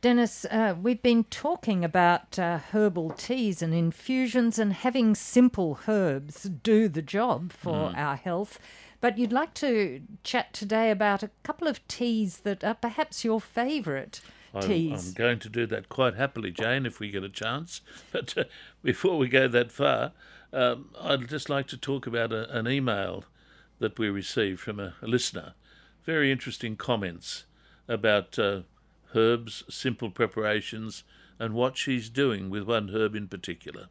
Dennis, uh, we've been talking about uh, herbal teas and infusions and having simple herbs do the job for our health. But you'd like to chat today about a couple of teas that are perhaps your favourite teas. I'm going to do that quite happily, Jane, if we get a chance. But uh, before we go that far, um, I'd just like to talk about a, an email that we received from a, a listener. Very interesting comments about uh, herbs, simple preparations, and what she's doing with one herb in particular.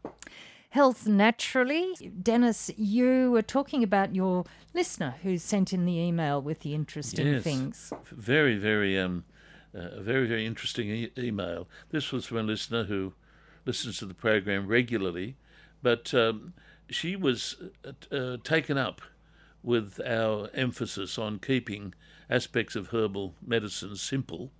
Health naturally. Dennis, you were talking about your listener who sent in the email with the interesting Yes. things. Very, very, um, uh, very, very interesting e- email. This was from a listener who listens to the program regularly, but um, she was uh, uh, taken up with our emphasis on keeping aspects of herbal medicine simple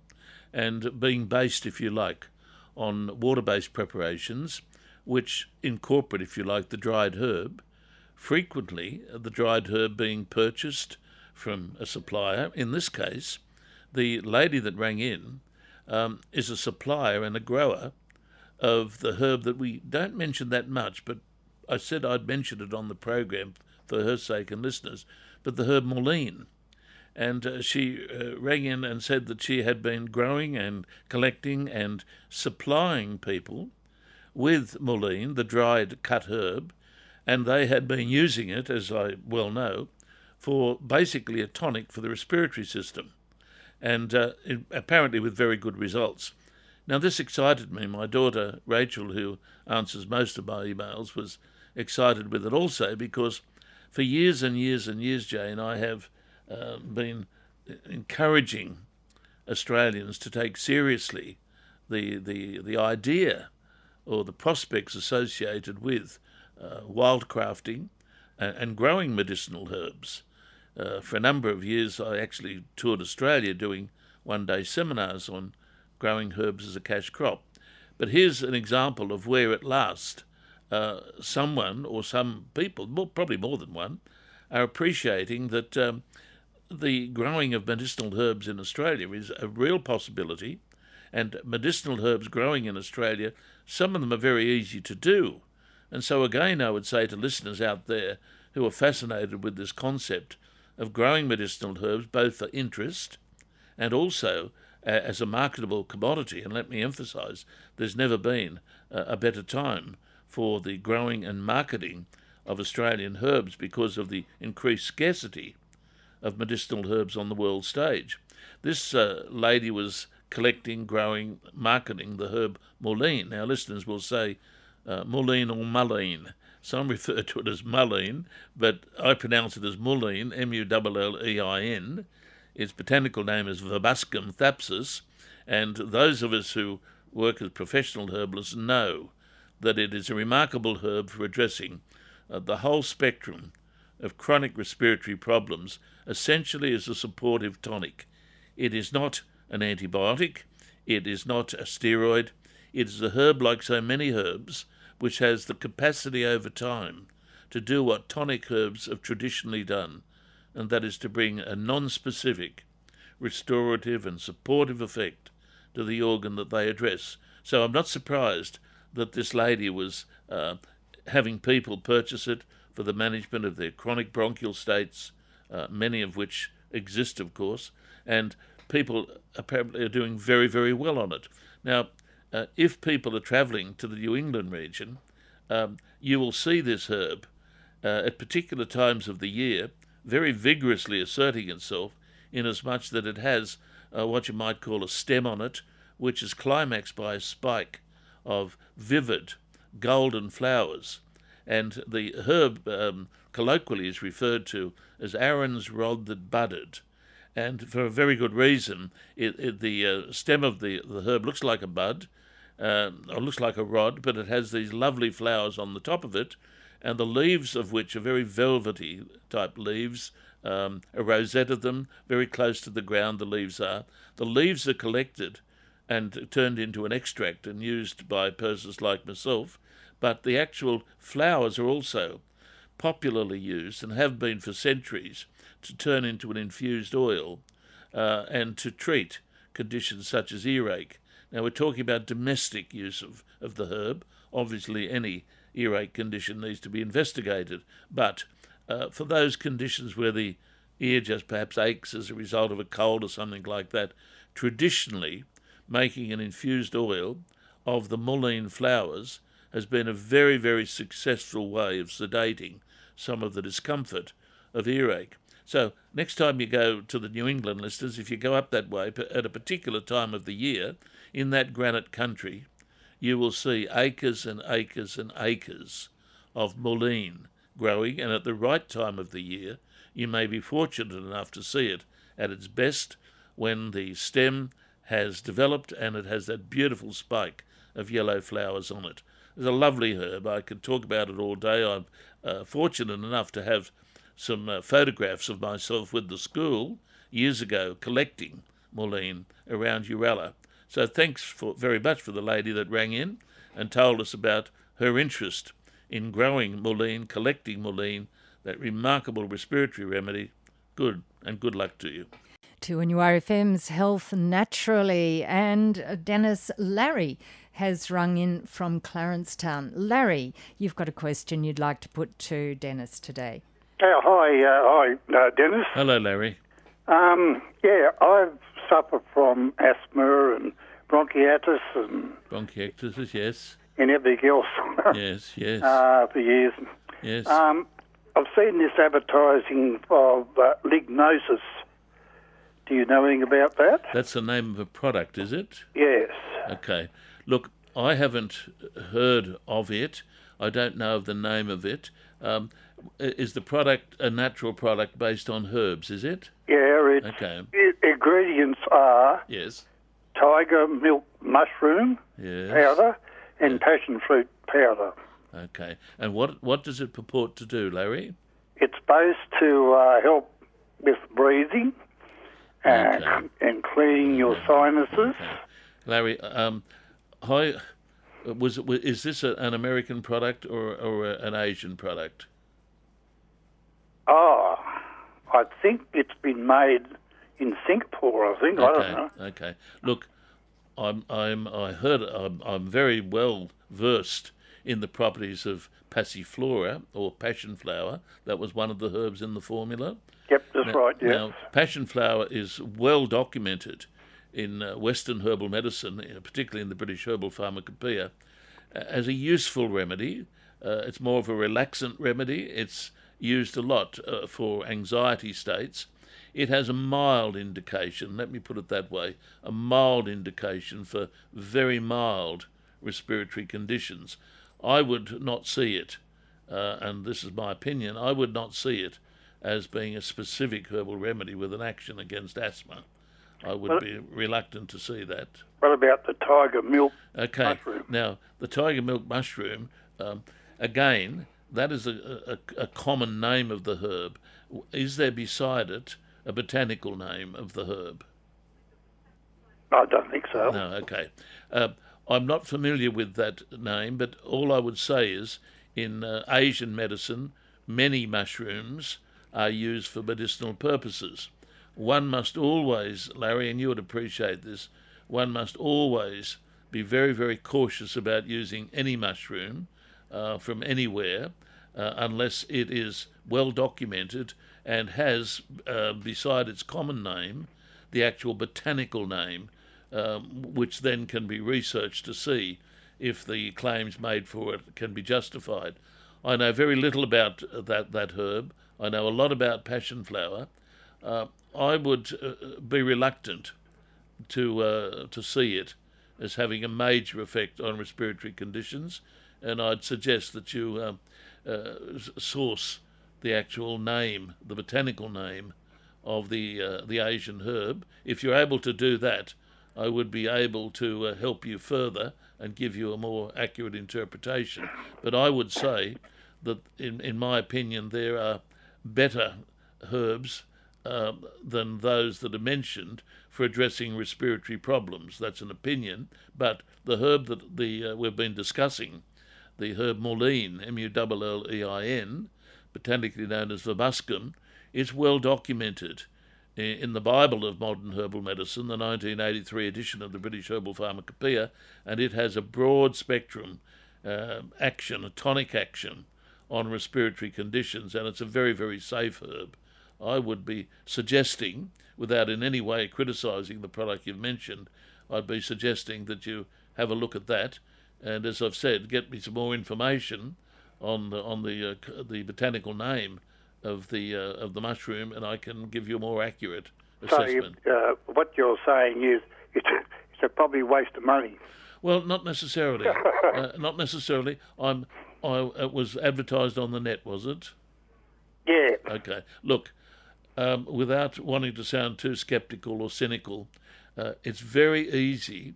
and being based, if you like, on water based preparations, which incorporate, if you like, the dried herb. Frequently, the dried herb being purchased from a supplier. In this case, the lady that rang in um, is a supplier and a grower of the herb that we don't mention that much, but I said I'd mention it on the program for her sake and listeners, but the herb mullein. And uh, she uh, rang in and said that she had been growing and collecting and supplying people with mullein, the dried cut herb, and they had been using it, as I well know, for basically a tonic for the respiratory system, and uh, it- apparently with very good results. Now, this excited me. My daughter Rachel, who answers most of my emails, was excited with it also because for years and years and years, Jane, I have uh, been encouraging Australians to take seriously the, the, the idea or the prospects associated with uh, wildcrafting and, and growing medicinal herbs. Uh, for a number of years, I actually toured Australia doing one day seminars on growing herbs as a cash crop. But here's an example of where at last uh, someone or some people, more, probably more than one, are appreciating that um, the growing of medicinal herbs in Australia is a real possibility, and medicinal herbs growing in Australia, some of them are very easy to do. And so, again, I would say to listeners out there who are fascinated with this concept of growing medicinal herbs, both for interest and also uh, as a marketable commodity, and let me emphasize, there's never been a better time for the growing and marketing of Australian herbs because of the increased scarcity of medicinal herbs on the world stage. This uh, lady was collecting, growing, marketing the herb mullein. Now, listeners will say uh, mullein or mullein. Some refer to it as mullein, but I pronounce it as mullein, M U L L E I N. Its botanical name is Verbascum thapsus, and those of us who work as professional herbalists know that it is a remarkable herb for addressing uh, the whole spectrum of chronic respiratory problems, essentially as a supportive tonic. It is not an antibiotic, it is not a steroid, it is a herb like so many herbs, which has the capacity over time to do what tonic herbs have traditionally done, and that is to bring a non specific, restorative, and supportive effect to the organ that they address. So I'm not surprised that this lady was uh, having people purchase it for the management of their chronic bronchial states, uh, many of which exist, of course, and people apparently are doing very, very well on it. Now, uh, if people are travelling to the New England region, um, you will see this herb uh, at particular times of the year very vigorously asserting itself, inasmuch that it has uh, what you might call a stem on it, which is climaxed by a spike of vivid golden flowers. And the herb um, colloquially is referred to as Aaron's rod that budded. And for a very good reason, it, it, the uh, stem of the, the herb looks like a bud, uh, or looks like a rod, but it has these lovely flowers on the top of it, and the leaves of which are very velvety type leaves, um, a rosette of them, very close to the ground the leaves are. The leaves are collected and turned into an extract and used by persons like myself, but the actual flowers are also popularly used and have been for centuries to turn into an infused oil uh, and to treat conditions such as earache. Now we're talking about domestic use of, of the herb. Obviously, any earache condition needs to be investigated, but uh, for those conditions where the ear just perhaps aches as a result of a cold or something like that, traditionally making an infused oil of the mullein flowers has been a very, very successful way of sedating some of the discomfort of earache. So, next time you go to the New England listeners, if you go up that way at a particular time of the year in that granite country, you will see acres and acres and acres of mullein growing, and at the right time of the year, you may be fortunate enough to see it at its best when the stem has developed and it has that beautiful spike of yellow flowers on it. It's a lovely herb. I could talk about it all day. I'm uh, fortunate enough to have some uh, photographs of myself with the school years ago collecting mullein around Uralla. So thanks for, very much for the lady that rang in and told us about her interest in growing mullein, collecting mullein, that remarkable respiratory remedy. Good, and good luck to you. To NURFM's Health Naturally, and Dennis Larry has rung in from Clarencetown. Larry, you've got a question you'd like to put to Dennis today. Oh, hi, uh, hi, uh, Dennis. Hello, Larry. Um, yeah, I've suffered from asthma and bronchitis and bronchiectasis, yes, and everything else. yes, yes. Uh, for years. Yes. Um, I've seen this advertising of uh, Lignosus. Do you know anything about that? That's the name of a product, is it? Yes. Okay. Look, I haven't heard of it. I don't know of the name of it. Um, is the product a natural product based on herbs? Is it? Yeah. It's, okay. It, ingredients are yes tiger milk mushroom yes. powder and passion fruit powder. Okay. And what what does it purport to do, Larry? It's supposed to uh, help with breathing and, Okay. and cleaning your sinuses. Okay. Larry, um, hi, was, was is this a, an American product or or a, an Asian product? Oh, I think it's been made in Singapore. I think I Okay. don't know. Okay. Look, I'm I'm I heard I'm I'm very well versed in the properties of passiflora or passion flower. That was one of the herbs in the formula. Yep, that's Now- right. Yes. Now, passion flower is well documented in uh, Western herbal medicine, particularly in the British Herbal Pharmacopoeia, as a useful remedy. Uh, it's more of a relaxant remedy. It's used a lot uh, for anxiety states. It has a mild indication, let me put it that way, a mild indication for very mild respiratory conditions. I would not see it, uh, and this is my opinion, I would not see it as being a specific herbal remedy with an action against asthma. I would be reluctant to see that. what about the tiger milk? Okay. Mushroom. Now, the tiger milk mushroom, um, again, that is a, a, a common name of the herb. Is there beside it a botanical name of the herb? I don't think so. No, okay. Uh, I'm not familiar with that name, but all I would say is in uh, Asian medicine, many mushrooms are used for medicinal purposes. One must always, Larry, and you would appreciate this, one must always be very, very cautious about using any mushroom uh, from anywhere uh, unless it is well documented and has, uh, beside its common name, the actual botanical name, um, which then can be researched to see if the claims made for it can be justified. I know very little about that, that herb. I know a lot about passion flower. Uh, I would uh, be reluctant to uh, to see it as having a major effect on respiratory conditions, and I'd suggest that you um, uh, source the actual name, the botanical name of the uh, the Asian herb. If you're able to do that, I would be able to uh, help you further and give you a more accurate interpretation. But I would say that, in in my opinion, there are better herbs um, than those that are mentioned for addressing respiratory problems. That's an opinion, but the herb that the uh, we've been discussing, the herb mullein, M-U-L-L-E-I-N, botanically known as verbascum, is well documented in the Bible of modern herbal medicine, the 1983 edition of the British Herbal Pharmacopoeia, and it has a broad spectrum uh, action, a tonic action on respiratory conditions, and it's a very, very safe herb. I would be suggesting, without in any way criticising the product you've mentioned, I'd be suggesting that you have a look at that, and as I've said, get me some more information on the on the uh, the botanical name of the uh, of the mushroom, and I can give you a more accurate assessment. So, uh, what you're saying is it's a, it's a probably waste of money. Well, not necessarily. uh, not necessarily. I'm. I it was advertised on the net, was it? Yeah. Okay. Look, um, without wanting to sound too sceptical or cynical, uh, it's very easy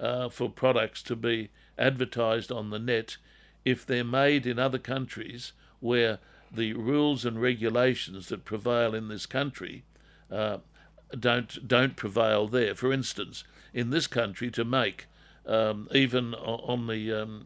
uh, for products to be advertised on the net if they're made in other countries where the rules and regulations that prevail in this country uh, don't don't prevail there. For instance, in this country, to make um, even on the um,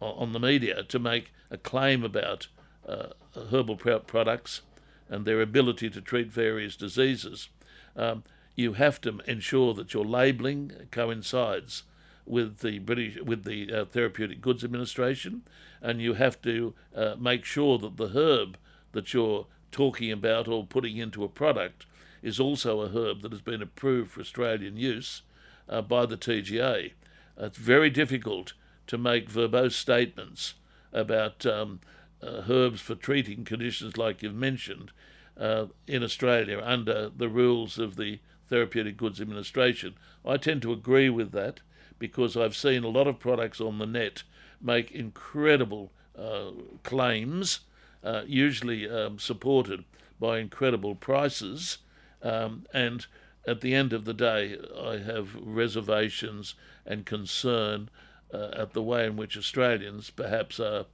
on the media to make a claim about uh, herbal products and their ability to treat various diseases, um, you have to ensure that your labelling coincides with the British with the uh, Therapeutic Goods Administration, and you have to uh, make sure that the herb that you're talking about or putting into a product is also a herb that has been approved for Australian use uh, by the TGA. It's very difficult to make verbose statements about um, uh, herbs for treating conditions like you've mentioned uh, in Australia under the rules of the Therapeutic Goods Administration. I tend to agree with that because I've seen a lot of products on the net make incredible uh, claims, uh, usually um, supported by incredible prices, um, and at the end of the day, I have reservations and concern uh, at the way in which Australians perhaps are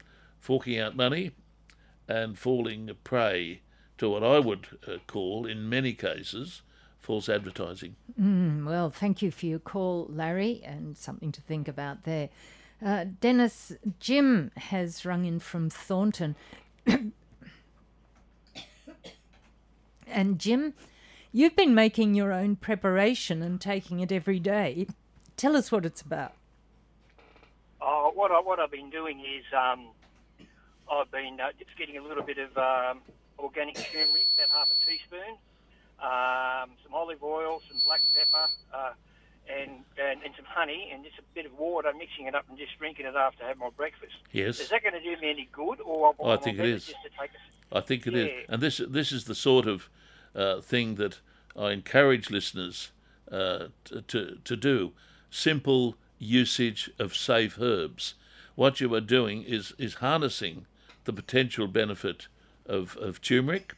forking out money and falling prey to what I would uh, call, in many cases, false advertising. Mm, well, thank you for your call, Larry, and something to think about there. Uh, Dennis, Jim has rung in from Thornton. and Jim, you've been making your own preparation and taking it every day. Tell us what it's about. Oh, what, I, what I've been doing is um, I've been uh, just getting a little bit of um, organic turmeric, about half a teaspoon, um, some olive oil, some black pepper, uh, and, and, and some honey, and just a bit of water, mixing it up and just drinking it after I have my breakfast. Yes. Is that going to do me any good, or, or I think it is. I think it yeah. is, and this this is the sort of uh, thing that I encourage listeners uh, to, to to do. Simple usage of safe herbs. What you are doing is is harnessing the potential benefit of, of turmeric,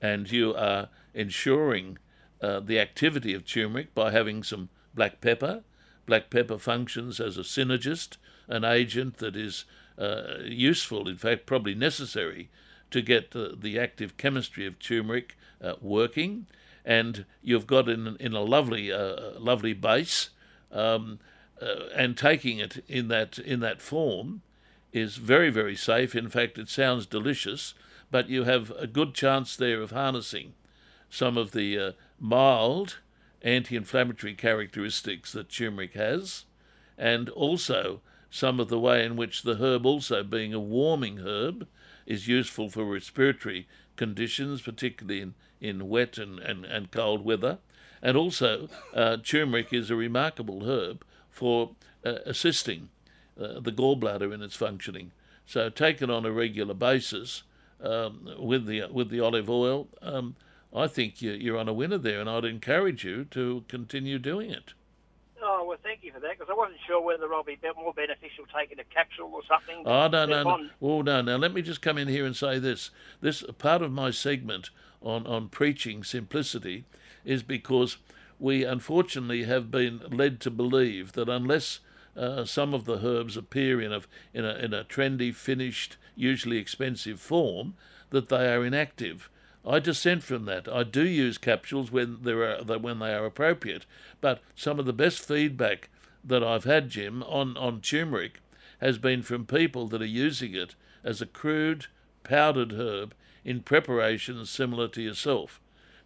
and you are ensuring uh, the activity of turmeric by having some black pepper. Black pepper functions as a synergist, an agent that is uh, useful, in fact, probably necessary to get the, the active chemistry of turmeric uh, working. And you've got in, in a lovely, uh, lovely base, um, uh, and taking it in that in that form is very, very safe. In fact, it sounds delicious, but you have a good chance there of harnessing some of the uh, mild anti inflammatory characteristics that turmeric has, and also some of the way in which the herb, also being a warming herb, is useful for respiratory conditions, particularly in, in wet and, and, and cold weather. And also, uh, turmeric is a remarkable herb for uh, assisting uh, the gallbladder in its functioning. So, taken on a regular basis um, with the with the olive oil, um, I think you're on a winner there, and I'd encourage you to continue doing it. Oh well, thank you for that because I wasn't sure whether I'll be more beneficial taking a capsule or something. Oh no, no, no. Oh no, now let me just come in here and say this. This part of my segment on on preaching simplicity is because we unfortunately have been led to believe that unless uh, some of the herbs appear in a, in a in a trendy, finished, usually expensive form, that they are inactive. I dissent from that. I do use capsules when there are when they are appropriate, but some of the best feedback that I've had, Jim, on on turmeric, has been from people that are using it as a crude powdered herb in preparations similar to yourself.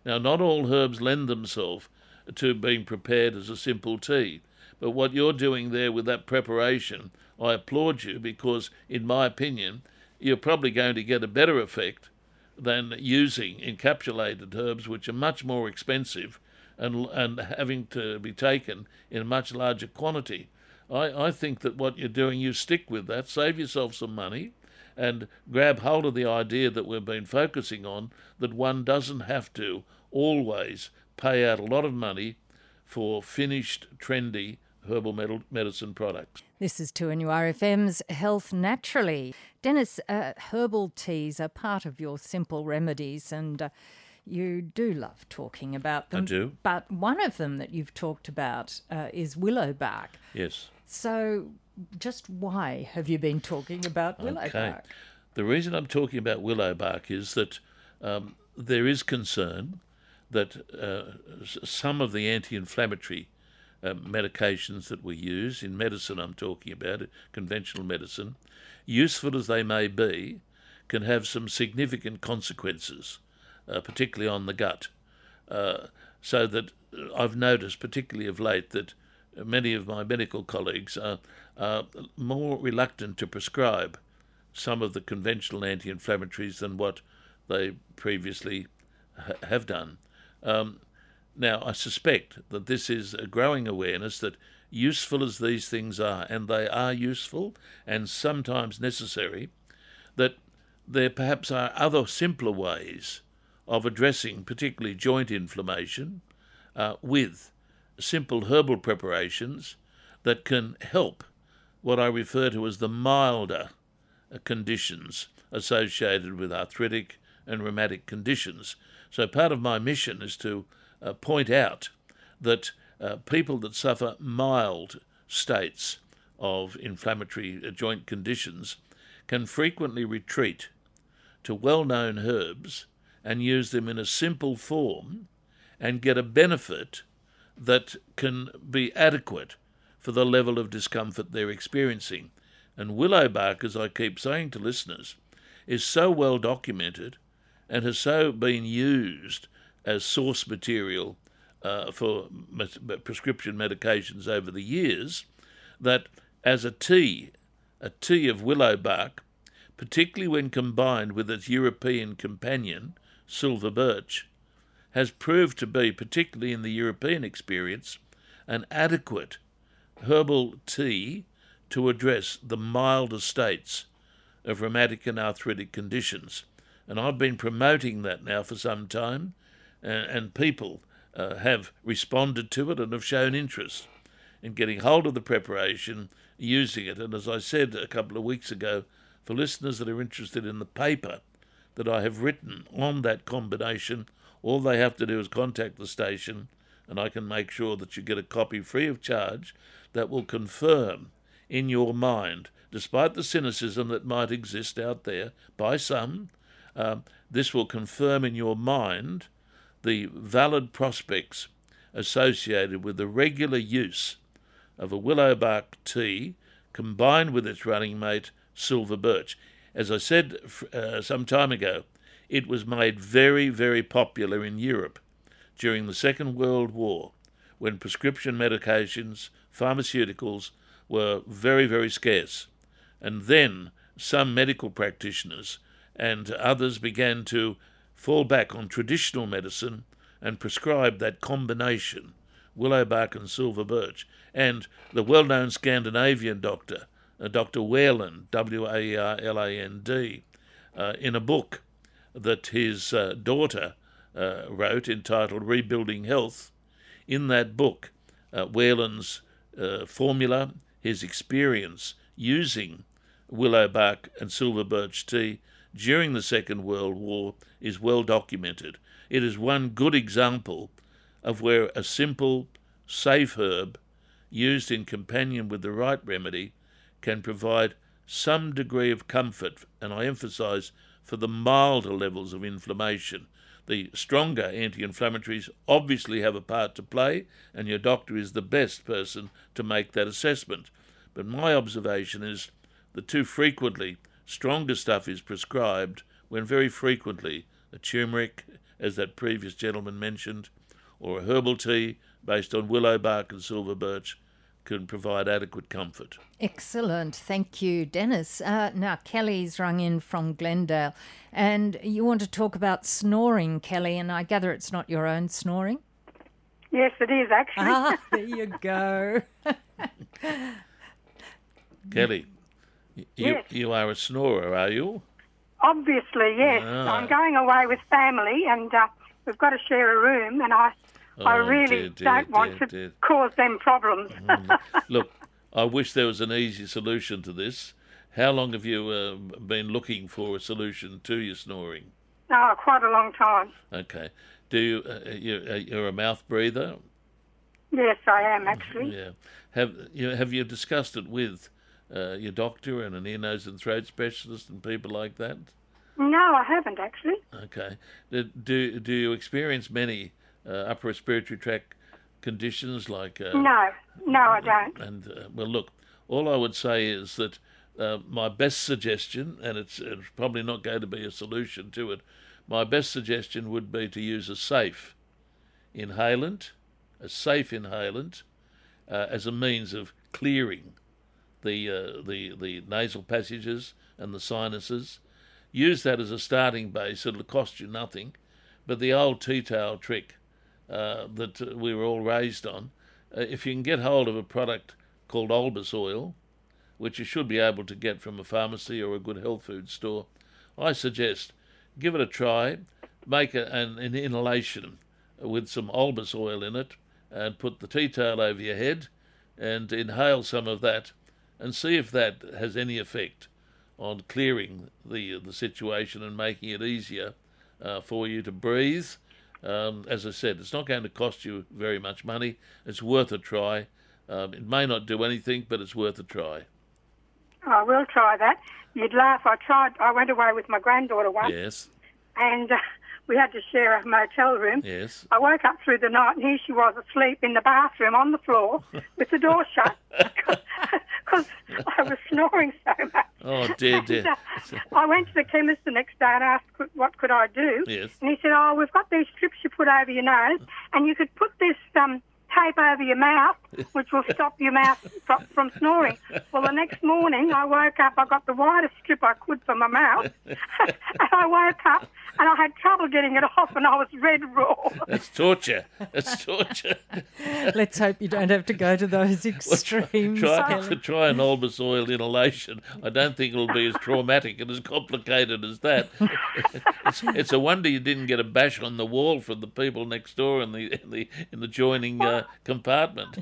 Now, not all herbs lend themselves to being prepared as a simple tea, but what you're doing there with that preparation, I applaud you because, in my opinion, you're probably going to get a better effect than using encapsulated herbs, which are much more expensive and, and having to be taken in a much larger quantity. I, I think that what you're doing, you stick with that, save yourself some money, and grab hold of the idea that we've been focusing on that one doesn't have to always pay out a lot of money for finished, trendy herbal medicine products. This is 2NURFM's Health Naturally. Dennis, uh, herbal teas are part of your simple remedies and uh, you do love talking about them. I do. But one of them that you've talked about uh, is willow bark. Yes. So, just why have you been talking about willow okay. bark? The reason I'm talking about willow bark is that um, there is concern that uh, some of the anti inflammatory uh, medications that we use in medicine, I'm talking about, conventional medicine, useful as they may be, can have some significant consequences, uh, particularly on the gut. Uh, so that I've noticed, particularly of late, that many of my medical colleagues are, are more reluctant to prescribe some of the conventional anti inflammatories than what they previously ha- have done. Um, now, I suspect that this is a growing awareness that, useful as these things are, and they are useful and sometimes necessary, that there perhaps are other simpler ways of addressing particularly joint inflammation uh, with simple herbal preparations that can help what I refer to as the milder uh, conditions associated with arthritic and rheumatic conditions. So, part of my mission is to uh, point out that uh, people that suffer mild states of inflammatory uh, joint conditions can frequently retreat to well known herbs and use them in a simple form and get a benefit that can be adequate for the level of discomfort they're experiencing. And willow bark, as I keep saying to listeners, is so well documented and has so been used as source material uh, for prescription medications over the years that as a tea, a tea of willow bark, particularly when combined with its European companion, silver birch, has proved to be, particularly in the European experience, an adequate herbal tea to address the milder states of rheumatic and arthritic conditions. And I've been promoting that now for some time, and, people uh, have responded to it and have shown interest in getting hold of the preparation, using it. And as I said a couple of weeks ago, for listeners that are interested in the paper that I have written on that combination, all they have to do is contact the station, and I can make sure that you get a copy free of charge that will confirm in your mind, despite the cynicism that might exist out there by some, um, this will confirm in your mind the valid prospects associated with the regular use of a willow bark tea combined with its running mate, silver birch. As I said uh, some time ago, it was made very, very popular in Europe during the Second World War when prescription medications, pharmaceuticals, were very, very scarce. And then some medical practitioners and others began to fall back on traditional medicine and prescribe that combination, willow bark and silver birch. And the well known Scandinavian doctor, uh, Dr. Waerland, W A R L A N D, uh, in a book that his uh, daughter uh, wrote entitled Rebuilding Health, in that book, uh, uh, formula, his experience using willow bark and silver birch tea during the Second World War is well documented. It is one good example of where a simple, safe herb used in companion with the right remedy can provide some degree of comfort, and I emphasize for the milder levels of inflammation. The stronger anti inflammatories obviously have a part to play, and your doctor is the best person to make that assessment. But my observation is that too frequently Stronger stuff is prescribed when very frequently a turmeric as that previous gentleman mentioned, or a herbal tea based on willow bark and silver birch can provide adequate comfort. Excellent. Thank you, Dennis. Uh, now, Kelly's rung in from Glendale, and you want to talk about snoring, Kelly, and I gather it's not your own snoring. Yes, it is actually. Ah, there you go. Kelly, you, Yes. you are a snorer, are you? Obviously, yes. Ah. I'm going away with family, and uh, we've got to share a room, and I, I Oh, really dear, dear, don't want dear, to dear. cause them problems. Look, I wish there was an easy solution to this. How long have you uh, been looking for a solution to your snoring? oh, quite a long time. Okay. Do you, uh, you uh, you're a mouth breather? Yes, I am actually. Yeah. Have you have you discussed it with uh, your doctor and an ear, nose, and throat specialist and people like that? No, I haven't actually. Okay. Do do, do you experience many uh, upper respiratory tract conditions like? Uh, No, no, I don't. And uh, well, look, all I would say is that uh, my best suggestion, and it's, it's probably not going to be a solution to it, my best suggestion would be to use a safe inhalant, a safe inhalant, uh, as a means of clearing the uh, the the nasal passages and the sinuses. Use that as a starting base. It'll cost you nothing, but the old tea towel trick uh, that we were all raised on. Uh, if you can get hold of a product called Albas oil, which you should be able to get from a pharmacy or a good health food store, I suggest give it a try. Make a, an, an inhalation with some Albas oil in it, and put the tea towel over your head, and inhale some of that, and see if that has any effect on clearing the the situation and making it easier uh, for you to breathe. Um, as I said, it's not going to cost you very much money. It's worth a try. Um, it may not do anything, but it's worth a try. I will try that. You'd laugh. I tried. I went away with my granddaughter once, Yes, and uh, we had to share a motel room. yes. I woke up through the night and here she was asleep in the bathroom on the floor with the door shut because I was snoring so much. Oh dear, dear. And, uh, I went to the chemist the next day and asked what could I do. Yes. And he said, "Oh, we've got these strips you put over your nose, and you could put this um, tape over your mouth, which will stop your mouth from, from snoring." Well, the next morning I woke up. I got the widest strip I could for my mouth, and I woke up and I had trouble getting it off, and I was red raw. That's torture. That's torture. Let's hope you don't have to go to those extremes. try, Kelly. try an Albas oil inhalation. I don't think it'll be as traumatic and as complicated as that. it's, it's a wonder you didn't get a bash on the wall from the people next door in the in the in the joining uh, compartment.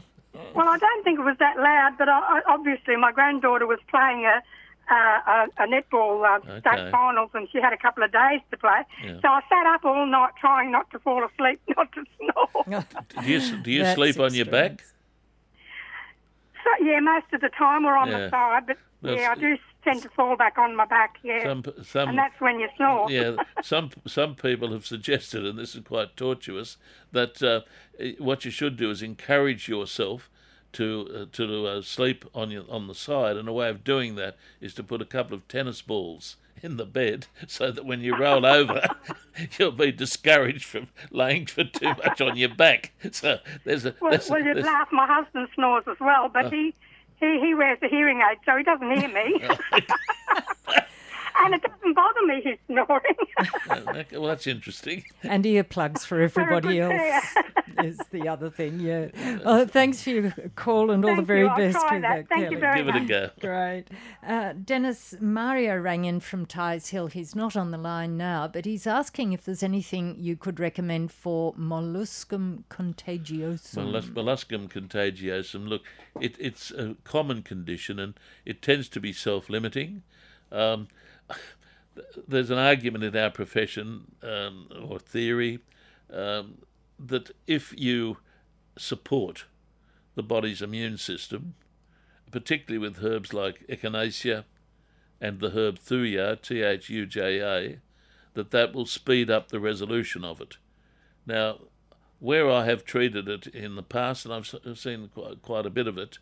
Well, I don't think it was that loud, but I, I, obviously my granddaughter was playing a uh, a, a netball uh, Okay. state finals, and she had a couple of days to play. Yeah. So I sat up all night trying not to fall asleep, not to snore. Do you do you That's sleep on your back? so yeah, most of the time we're on Yeah. the side, but That's- yeah, I do tend to fall back on my back. Yeah, Some some and that's when you snore. yeah, some some people have suggested, and this is quite tortuous, that uh, what you should do is encourage yourself to uh, to uh, sleep on your on the side, and a way of doing that is to put a couple of tennis balls in the bed, so that when you roll over, you'll be discouraged from laying for too much on your back. So there's a Well, there's, well, you'd there's- laugh. My husband snores as well, Oh. but he, he he wears a hearing aid, so he doesn't hear me. And it doesn't bother me he's snoring. well, that's interesting. And earplugs for everybody else is the other thing, yeah. Oh, thanks for your call and all the very you. Best with that. Thank you Kelly. very Give it a go. Great. Uh, Dennis, Mario rang in from Tighes Hill. He's not on the line now, but he's asking if there's anything you could recommend for molluscum contagiosum. Molus- molluscum contagiosum. Look, it, it's a common condition and it tends to be self-limiting. Um, there's an argument in our profession um, or theory um, that if you support the body's immune system, particularly with herbs like echinacea and the herb thuja, T-H-U-J-A, that that will speed up the resolution of it. Now, where I have treated it in the past, and I've seen quite, a bit of it,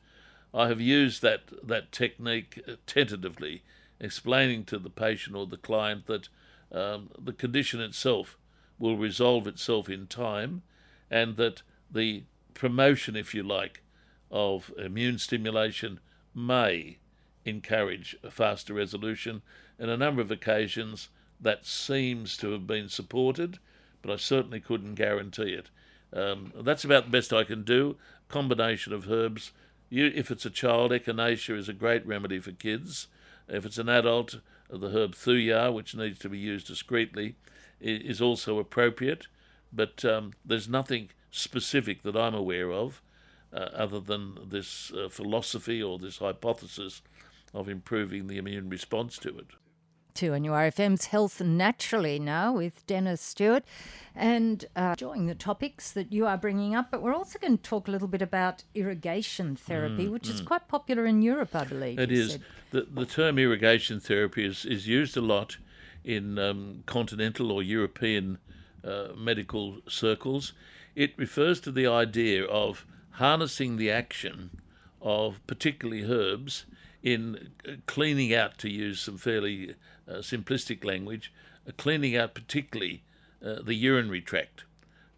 I have used that that technique uh, tentatively, explaining to the patient or the client that um, the condition itself will resolve itself in time, and that the promotion, if you like, of immune stimulation may encourage a faster resolution. And a number of occasions that seems to have been supported, but I certainly couldn't guarantee it. Um, that's about the best I can do. Combination of herbs. You, if it's a child, echinacea is a great remedy for kids. If it's an adult, the herb thuya, which needs to be used discreetly, is also appropriate. But um, there's nothing specific that I'm aware of, uh, other than this uh, philosophy or this hypothesis of improving the immune response to it. 2NURFM's Health Naturally now with Dennis Stewart and uh, enjoying the topics that you are bringing up. But we're also going to talk a little bit about irrigation therapy, mm, which mm. is quite popular in Europe, I believe. It is. The, the term irrigation therapy is, is used a lot in um, continental or European uh, medical circles. It refers to the idea of harnessing the action of particularly herbs in uh, cleaning out, to use some fairly simplistic language, uh, cleaning out particularly uh, the urinary tract.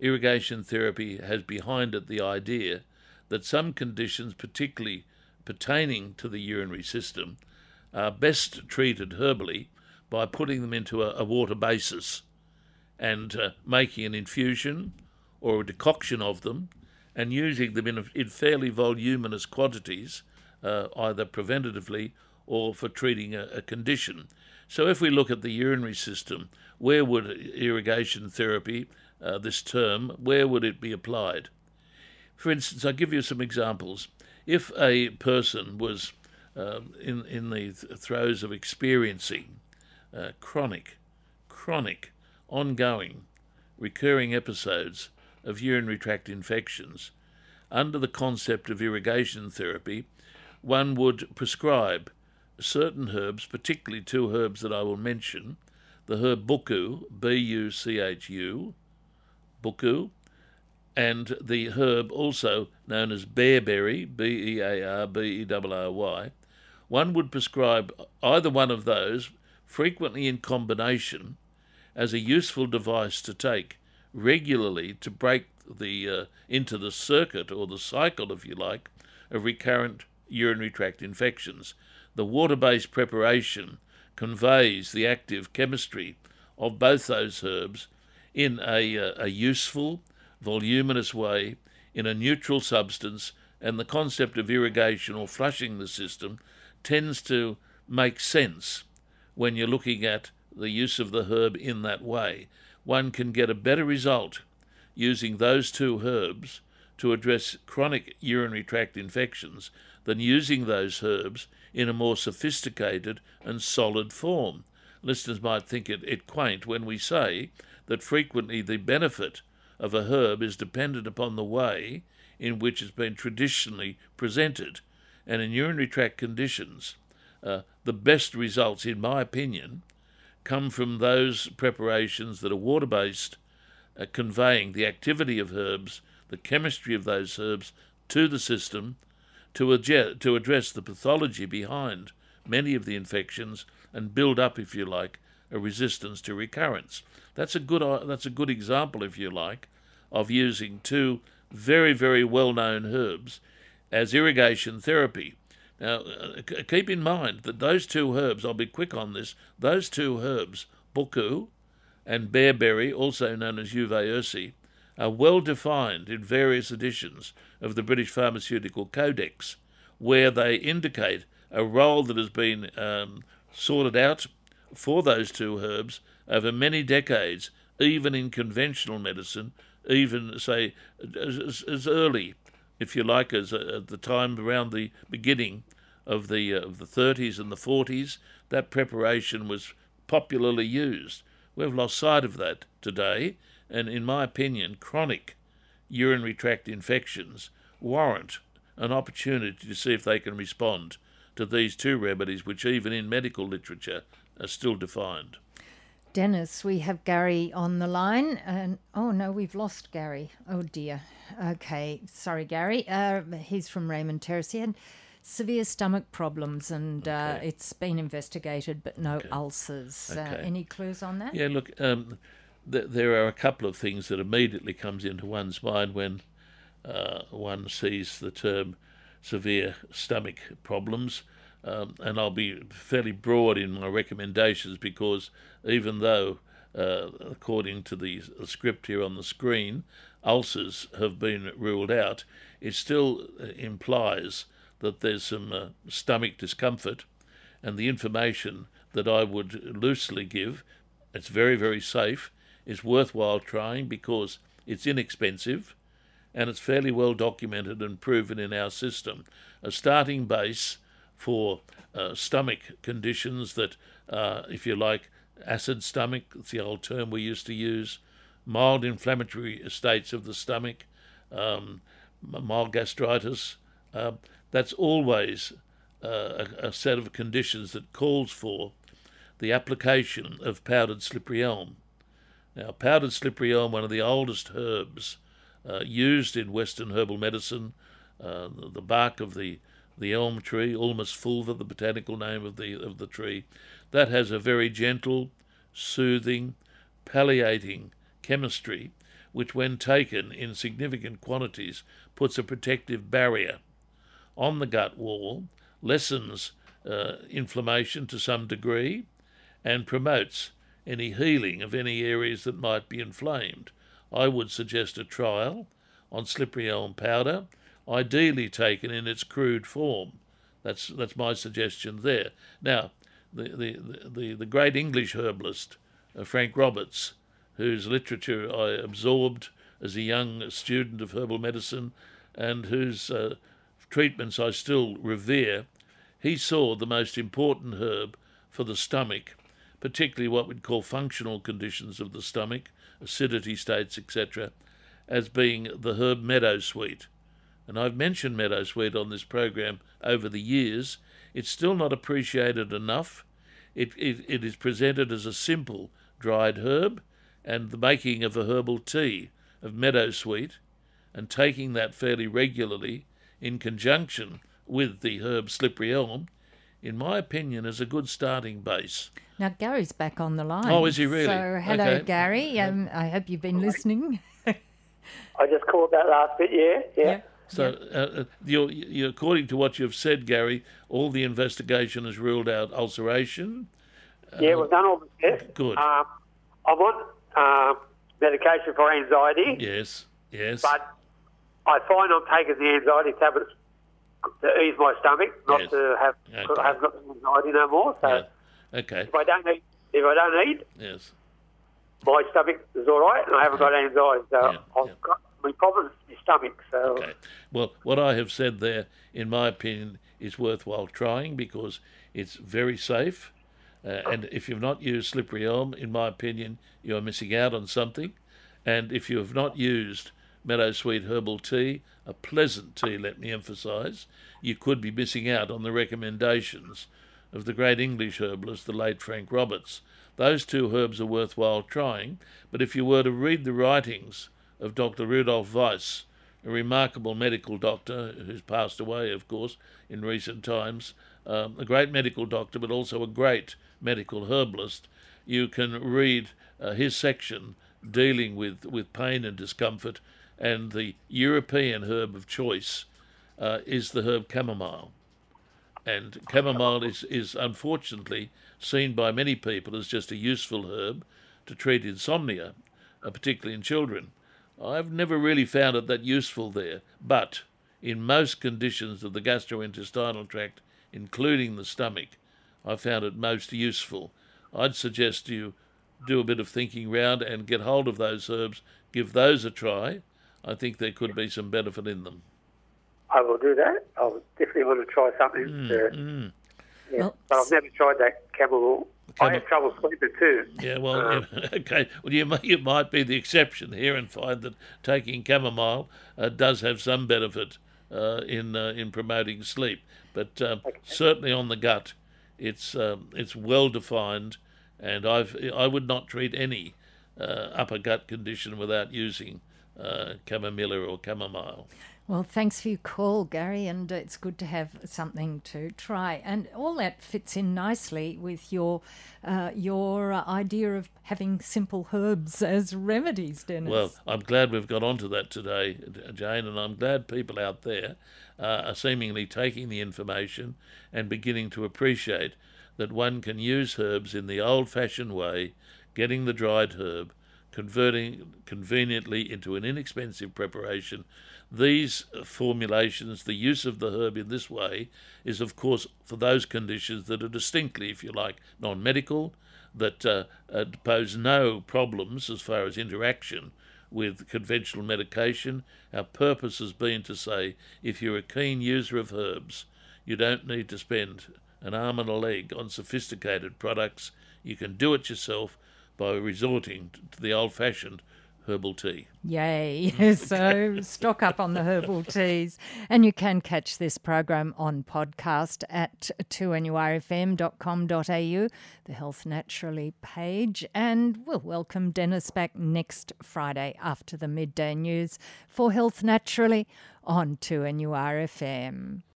Irrigation therapy has behind it the idea that some conditions, particularly pertaining to the urinary system, are best treated herbally by putting them into a, a water basis and uh, making an infusion or a decoction of them and using them in, in fairly voluminous quantities, uh, either preventatively or for treating a, a condition. So, if we look at the urinary system, where would irrigation therapy, uh, this term, where would it be applied? For instance, I'll give you some examples. If a person was um, in, in the th- throes of experiencing uh, chronic, chronic, ongoing, recurring episodes of urinary tract infections, under the concept of irrigation therapy, one would prescribe certain herbs, particularly two herbs that I will mention the herb buchu, B U C H U, buchu, and the herb also known as bearberry, B E A R B E R R Y. One would prescribe either one of those frequently in combination as a useful device to take regularly to break the uh, into the circuit or the cycle, if you like, of recurrent urinary tract infections the water based preparation conveys the active chemistry of both those herbs in a, uh, a useful, voluminous way, in a neutral substance, and the concept of irrigation or flushing the system tends to make sense when you're looking at the use of the herb in that way. One can get a better result using those two herbs to address chronic urinary tract infections than using those herbs in a more sophisticated and solid form. Listeners might think it, it quaint when we say that frequently the benefit of a herb is dependent upon the way in which it's been traditionally presented. And in urinary tract conditions, uh, the best results, in my opinion, come from those preparations that are water based, uh, conveying the activity of herbs, the chemistry of those herbs to the system, to, adge- to address the pathology behind many of the infections and build up, if you like, a resistance to recurrence. That's a good, uh, that's a good example, if you like, of using two very, very well known herbs as irrigation therapy. Now, uh, keep in mind that those two herbs, I'll be quick on this, those two herbs, buchu and bearberry, also known as uva ursi, are well defined in various editions of the British Pharmaceutical Codex, where they indicate a role that has been um, sorted out for those two herbs over many decades, even in conventional medicine, even, say, as, as early, if you like, as uh, at the time around the beginning of the, uh, of the 30s and the 40s, that preparation was popularly used. We've lost sight of that today, and in my opinion, chronic urinary tract infections warrant an opportunity to see if they can respond to these two remedies, which even in medical literature are still defined. Dennis, we have Gary on the line, and oh no, we've lost Gary. Oh dear. Okay, sorry, Gary. Uh, he's from Raymond Terrace. He had severe stomach problems, and uh, okay. uh, it's been investigated, but no okay. ulcers. Uh, okay. Uh, any clues on that? Yeah, look, um, th- there are a couple of things that immediately comes into one's mind when uh, one sees the term severe stomach problems. Um, and I'll be fairly broad in my recommendations because even though, uh, according to the, script here on the screen, ulcers have been ruled out, it still uh, implies that there's some uh, stomach discomfort, and the information that I would loosely give, it's very, very safe, is worthwhile trying because it's inexpensive and it's fairly well documented and proven in our system. A starting base for uh, stomach conditions that, uh, if you like, acid stomach, it's the old term we used to use, mild inflammatory states of the stomach, um, mild gastritis. Uh, that's always uh, a, a, set of conditions that calls for the application of powdered slippery elm. Now, powdered slippery elm, one of the oldest herbs uh, used in Western herbal medicine, uh, the bark of the the elm tree, Ulmus fulva, the botanical name of the of the tree, that has a very gentle, soothing, palliating chemistry, which, when taken in significant quantities, puts a protective barrier on the gut wall, lessens uh, inflammation to some degree, and promotes any healing of any areas that might be inflamed. I would suggest a trial on slippery elm powder, ideally taken in its crude form. That's that's my suggestion there. Now, the the the, the great English herbalist uh, Frank Roberts, whose literature I absorbed as a young student of herbal medicine, and whose uh, treatments I still revere, he saw the most important herb for the stomach, particularly what we'd call functional conditions of the stomach, acidity states, etc., as being the herb meadowsweet and I've mentioned meadowsweet on this program over the years, it's still not appreciated enough. It, it, it is presented as a simple dried herb, and the making of a herbal tea of meadowsweet and taking that fairly regularly in conjunction with the herb slippery elm, in my opinion, is a good starting base. Now, Gary's back on the line. Oh, is he really? So, hello, Okay. Gary. Um, I hope you've been listening. I just caught that last bit, yeah, yeah. So, uh, uh, you're, you according to what you've said, Gary, all the investigation has ruled out ulceration. Yeah, we've done all the tests. Good. Um, I'm on uh, medication for anxiety, Yes, yes. but I find I'm taking the anxiety tablets to ease my stomach, not Yes. to have Okay. have got anxiety no more. So Yeah. Okay. if I don't eat, if I don't eat, Yes. my stomach is all right, and I haven't got anxiety. So Yeah, I've yeah. got my problem is my stomach. So Okay. Well, what I have said there, in my opinion, is worthwhile trying because it's very safe. Uh, and if you've not used slippery elm, in my opinion, you are missing out on something. And if you have not used meadowsweet herbal tea, a pleasant tea, let me emphasize, you could be missing out on the recommendations of the great English herbalist, the late Frank Roberts. Those two herbs are worthwhile trying, but if you were to read the writings of Dr. Rudolf Weiss, a remarkable medical doctor who's passed away, of course, in recent times, um, a great medical doctor, but also a great medical herbalist. You can read uh, his section dealing with, with pain and discomfort, and the European herb of choice uh, is the herb chamomile. And chamomile is, is unfortunately seen by many people as just a useful herb to treat insomnia, uh, particularly in children. I've never really found it that useful there, but in most conditions of the gastrointestinal tract, including the stomach, I found it most useful. I'd suggest you do a bit of thinking round and get hold of those herbs, give those a try. I think there could be some benefit in them. I will do that. I'll definitely want to try something. Mm, uh, yeah. Well, but I've never tried that chamomile. I have trouble sleeping too. Yeah, well, yeah, okay. Well, you might, you might be the exception here and find that taking chamomile uh, does have some benefit uh, in uh, in promoting sleep, but um, certainly on the gut, it's um, it's well defined, and I've I would not treat any uh, upper gut condition without using uh, chamomilla or chamomile. Well, thanks for your call, Gary, and it's good to have something to try. And all that fits in nicely with your uh, your idea of having simple herbs as remedies, Dennis. Well, I'm glad we've got onto that today, Jane, and I'm glad people out there uh, are seemingly taking the information and beginning to appreciate that one can use herbs in the old-fashioned way, getting the dried herb, converting conveniently into an inexpensive preparation these formulations, the use of the herb in this way, is of course for those conditions that are distinctly, if you like, non medical, that uh, uh, pose no problems as far as interaction with conventional medication. Our purpose has been to say if you're a keen user of herbs, you don't need to spend an arm and a leg on sophisticated products. You can do it yourself by resorting to the old fashioned herbal tea. Yay. so stock up on the herbal teas. And you can catch this program on podcast at 2nurfm.com.au, the Health Naturally page. And we'll welcome Dennis back next Friday after the midday news for Health Naturally on 2NURFM.